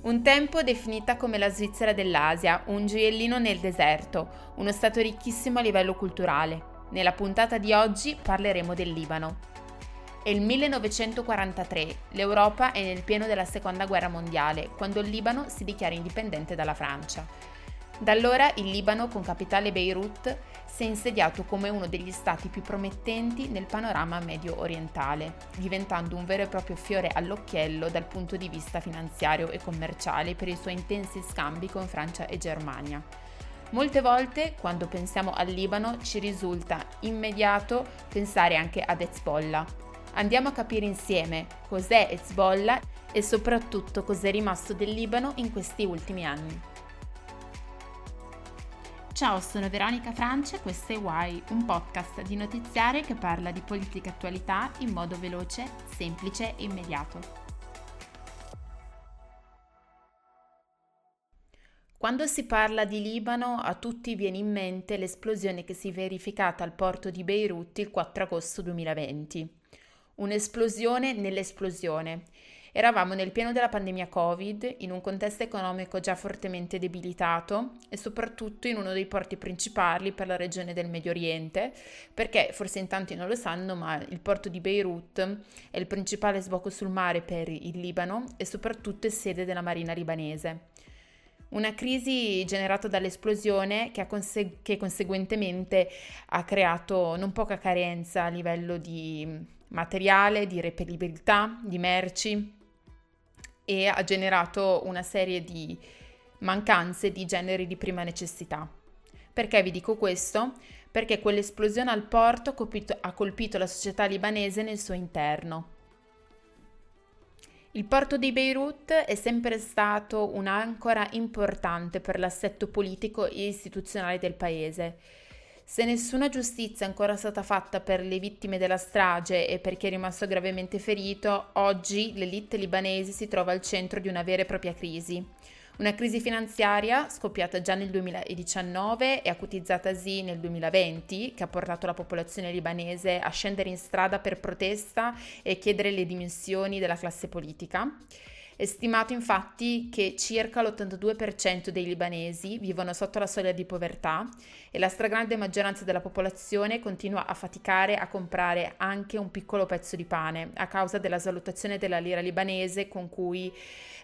Un tempo definita come la Svizzera dell'Asia, un gioiellino nel deserto, uno stato ricchissimo a livello culturale. Nella puntata di oggi parleremo del Libano. È il 1943, l'Europa è nel pieno della Seconda Guerra Mondiale, quando il Libano si dichiara indipendente dalla Francia. Da allora il Libano, con capitale Beirut, si è insediato come uno degli stati più promettenti nel panorama medio orientale, diventando un vero e proprio fiore all'occhiello dal punto di vista finanziario e commerciale per i suoi intensi scambi con Francia e Germania. Molte volte, quando pensiamo al Libano, ci risulta immediato pensare anche ad Hezbollah. Andiamo a capire insieme cos'è Hezbollah e soprattutto cos'è rimasto del Libano in questi ultimi anni. Ciao, sono Veronica Francia e questo è Why, un podcast di notiziare che parla di politica attualità in modo veloce, semplice e immediato. Quando si parla di Libano, a tutti viene in mente l'esplosione che si è verificata al porto di Beirut il 4 agosto 2020. Un'esplosione nell'esplosione Eravamo nel pieno della pandemia Covid, in un contesto economico già fortemente debilitato e soprattutto in uno dei porti principali per la regione del Medio Oriente, perché forse in tanti non lo sanno, ma il porto di Beirut è il principale sbocco sul mare per il Libano e soprattutto è sede della marina libanese. Una crisi generata dall'esplosione che, conse- che conseguentemente ha creato non poca carenza a livello di materiale, di reperibilità, di merci, e ha generato una serie di mancanze di generi di prima necessità. Perché vi dico questo? Perché quell'esplosione al porto ha colpito, la società libanese nel suo interno. Il porto di Beirut è sempre stato un'ancora importante per l'assetto politico e istituzionale del paese se nessuna giustizia è ancora stata fatta per le vittime della strage e per chi è rimasto gravemente ferito, oggi l'elite libanese si trova al centro di una vera e propria crisi. Una crisi finanziaria scoppiata già nel 2019 e acutizzatasi nel 2020, che ha portato la popolazione libanese a scendere in strada per protesta e chiedere le dimissioni della classe politica. È stimato infatti che circa l'82% dei libanesi vivono sotto la soglia di povertà e la stragrande maggioranza della popolazione continua a faticare a comprare anche un piccolo pezzo di pane a causa della svalutazione della lira libanese con cui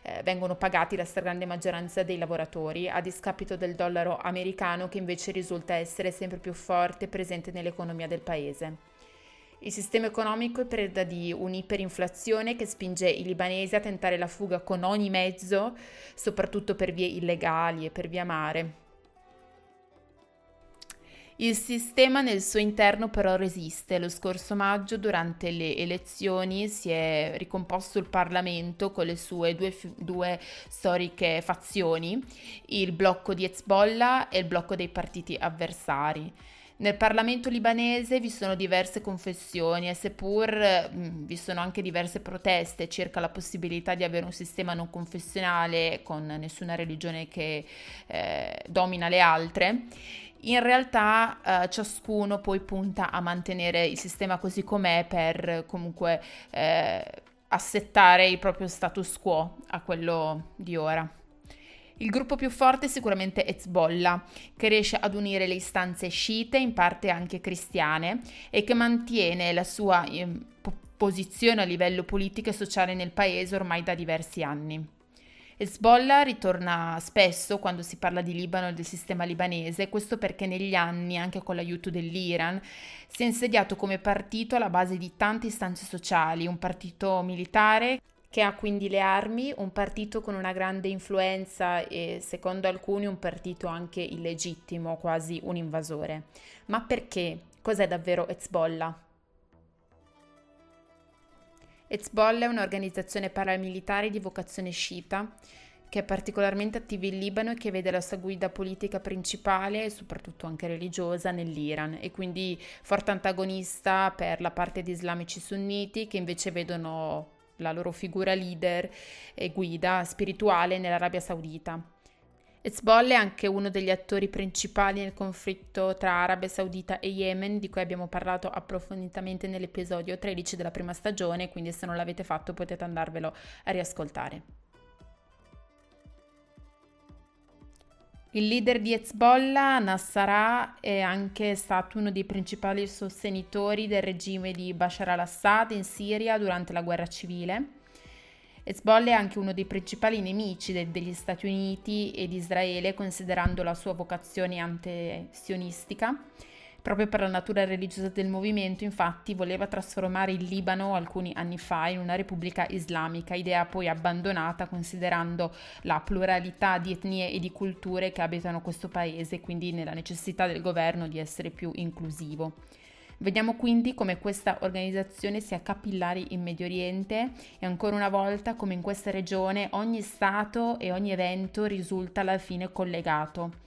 eh, vengono pagati la stragrande maggioranza dei lavoratori, a discapito del dollaro americano che invece risulta essere sempre più forte e presente nell'economia del paese. Il sistema economico è preda di un'iperinflazione che spinge i libanesi a tentare la fuga con ogni mezzo, soprattutto per vie illegali e per via mare. Il sistema nel suo interno però resiste. Lo scorso maggio, durante le elezioni, si è ricomposto il Parlamento con le sue due, due storiche fazioni, il blocco di Hezbollah e il blocco dei partiti avversari. Nel Parlamento libanese vi sono diverse confessioni e seppur mh, mm, vi sono anche diverse proteste circa la possibilità di avere un sistema non confessionale con nessuna religione che eh, domina le altre, in realtà eh, ciascuno poi punta a mantenere il sistema così com'è per comunque eh, assettare il proprio status quo a quello di ora. Il gruppo più forte è sicuramente Hezbollah, che riesce ad unire le istanze sciite, in parte anche cristiane, e che mantiene la sua eh, posizione a livello politico e sociale nel paese ormai da diversi anni. Hezbollah ritorna spesso quando si parla di Libano e del sistema libanese, questo perché negli anni, anche con l'aiuto dell'Iran, si è insediato come partito alla base di tante istanze sociali, un partito militare che ha quindi le armi, un partito con una grande influenza e secondo alcuni un partito anche illegittimo, quasi un invasore. Ma perché? Cos'è davvero Hezbollah? Hezbollah è un'organizzazione paramilitare di vocazione sciita che è particolarmente attiva in Libano e che vede la sua guida politica principale e soprattutto anche religiosa nell'Iran e quindi forte antagonista per la parte di islamici sunniti che invece vedono la loro figura leader e guida spirituale nell'Arabia Saudita. Hezbollah è anche uno degli attori principali nel conflitto tra Arabia Saudita e Yemen, di cui abbiamo parlato approfonditamente nell'episodio 13 della prima stagione, quindi se non l'avete fatto potete andarvelo a riascoltare. Il leader di Hezbollah, Nasrallah, è anche stato uno dei principali sostenitori del regime di Bashar al-Assad in Siria durante la guerra civile. Hezbollah è anche uno dei principali nemici de- degli Stati Uniti e di Israele, considerando la sua vocazione anti-sionistica. Proprio per la natura religiosa del movimento, infatti, voleva trasformare il Libano alcuni anni fa in una repubblica islamica, idea poi abbandonata considerando la pluralità di etnie e di culture che abitano questo paese, quindi nella necessità del governo di essere più inclusivo. Vediamo quindi come questa organizzazione sia capillare in Medio Oriente e ancora una volta come in questa regione ogni Stato e ogni evento risulta alla fine collegato.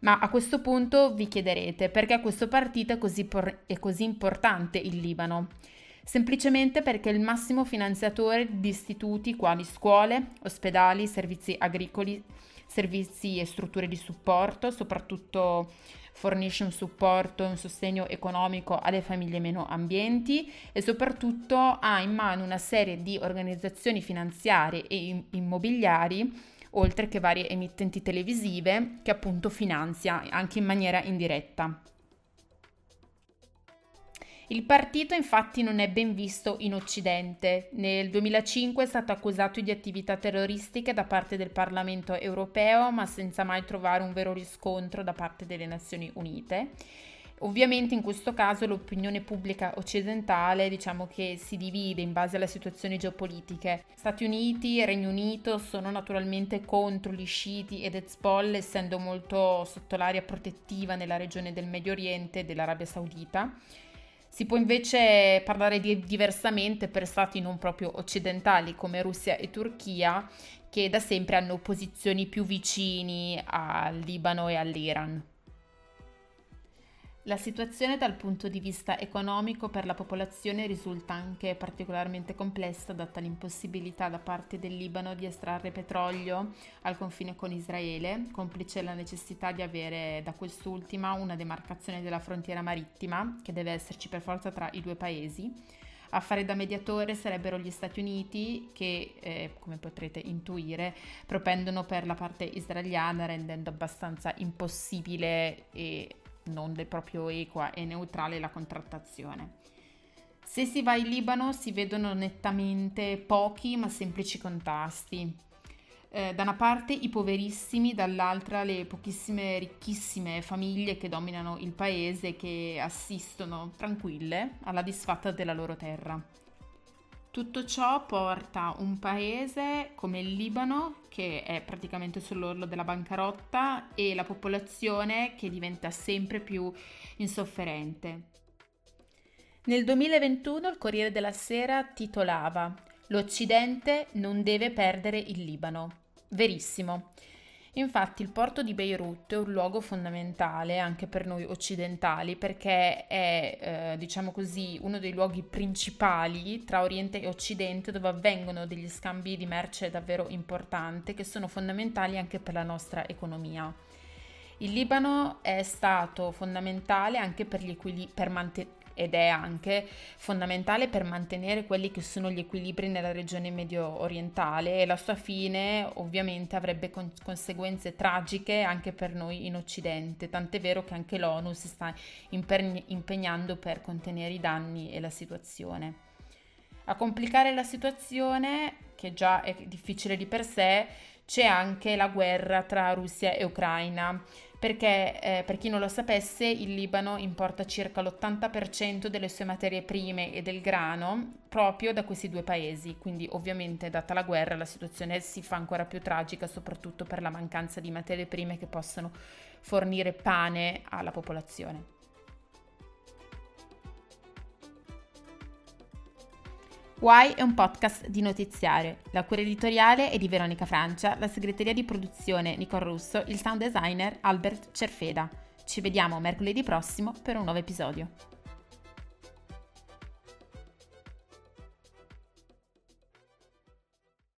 Ma a questo punto vi chiederete perché questo partito è così, por- è così importante il Libano? Semplicemente perché è il massimo finanziatore di istituti quali scuole, ospedali, servizi agricoli, servizi e strutture di supporto, soprattutto fornisce un supporto e un sostegno economico alle famiglie meno ambienti e soprattutto ha in mano una serie di organizzazioni finanziarie e immobiliari oltre che varie emittenti televisive che appunto finanzia anche in maniera indiretta. Il partito infatti non è ben visto in Occidente. Nel 2005 è stato accusato di attività terroristiche da parte del Parlamento europeo, ma senza mai trovare un vero riscontro da parte delle Nazioni Unite. Ovviamente in questo caso l'opinione pubblica occidentale diciamo che si divide in base alle situazioni geopolitiche. Stati Uniti e Regno Unito sono naturalmente contro gli sciiti ed Hezbollah essendo molto sotto l'aria protettiva nella regione del Medio Oriente e dell'Arabia Saudita. Si può invece parlare di diversamente per stati non proprio occidentali come Russia e Turchia che da sempre hanno posizioni più vicini al Libano e all'Iran. La situazione dal punto di vista economico per la popolazione risulta anche particolarmente complessa data l'impossibilità da parte del Libano di estrarre petrolio al confine con Israele, complice la necessità di avere da quest'ultima una demarcazione della frontiera marittima che deve esserci per forza tra i due paesi. A fare da mediatore sarebbero gli Stati Uniti che, eh, come potrete intuire, propendono per la parte israeliana rendendo abbastanza impossibile e non del proprio equa e neutrale la contrattazione. Se si va in Libano si vedono nettamente pochi ma semplici contrasti. Eh, da una parte i poverissimi, dall'altra le pochissime ricchissime famiglie che dominano il paese che assistono tranquille alla disfatta della loro terra. Tutto ciò porta un paese come il Libano, che è praticamente sull'orlo della bancarotta, e la popolazione che diventa sempre più insofferente. Nel 2021 il Corriere della Sera titolava L'Occidente non deve perdere il Libano. Verissimo. Infatti il porto di Beirut è un luogo fondamentale anche per noi occidentali perché è, eh, diciamo così, uno dei luoghi principali tra Oriente e Occidente dove avvengono degli scambi di merce davvero importanti che sono fondamentali anche per la nostra economia. Il Libano è stato fondamentale anche per, equilibri, per, mantenere ed è anche fondamentale per mantenere quelli che sono gli equilibri nella regione medio orientale e la sua fine ovviamente avrebbe con- conseguenze tragiche anche per noi in Occidente, tant'è vero che anche l'ONU si sta imper- impegnando per contenere i danni e la situazione. A complicare la situazione, che già è difficile di per sé, c'è anche la guerra tra Russia e Ucraina perché eh, per chi non lo sapesse il Libano importa circa l'80% delle sue materie prime e del grano proprio da questi due paesi, quindi ovviamente data la guerra la situazione si fa ancora più tragica soprattutto per la mancanza di materie prime che possano fornire pane alla popolazione. Why è un podcast di notiziario. La cura editoriale è di Veronica Francia, la segreteria di produzione Nicole Russo, il sound designer Albert Cerfeda. Ci vediamo mercoledì prossimo per un nuovo episodio.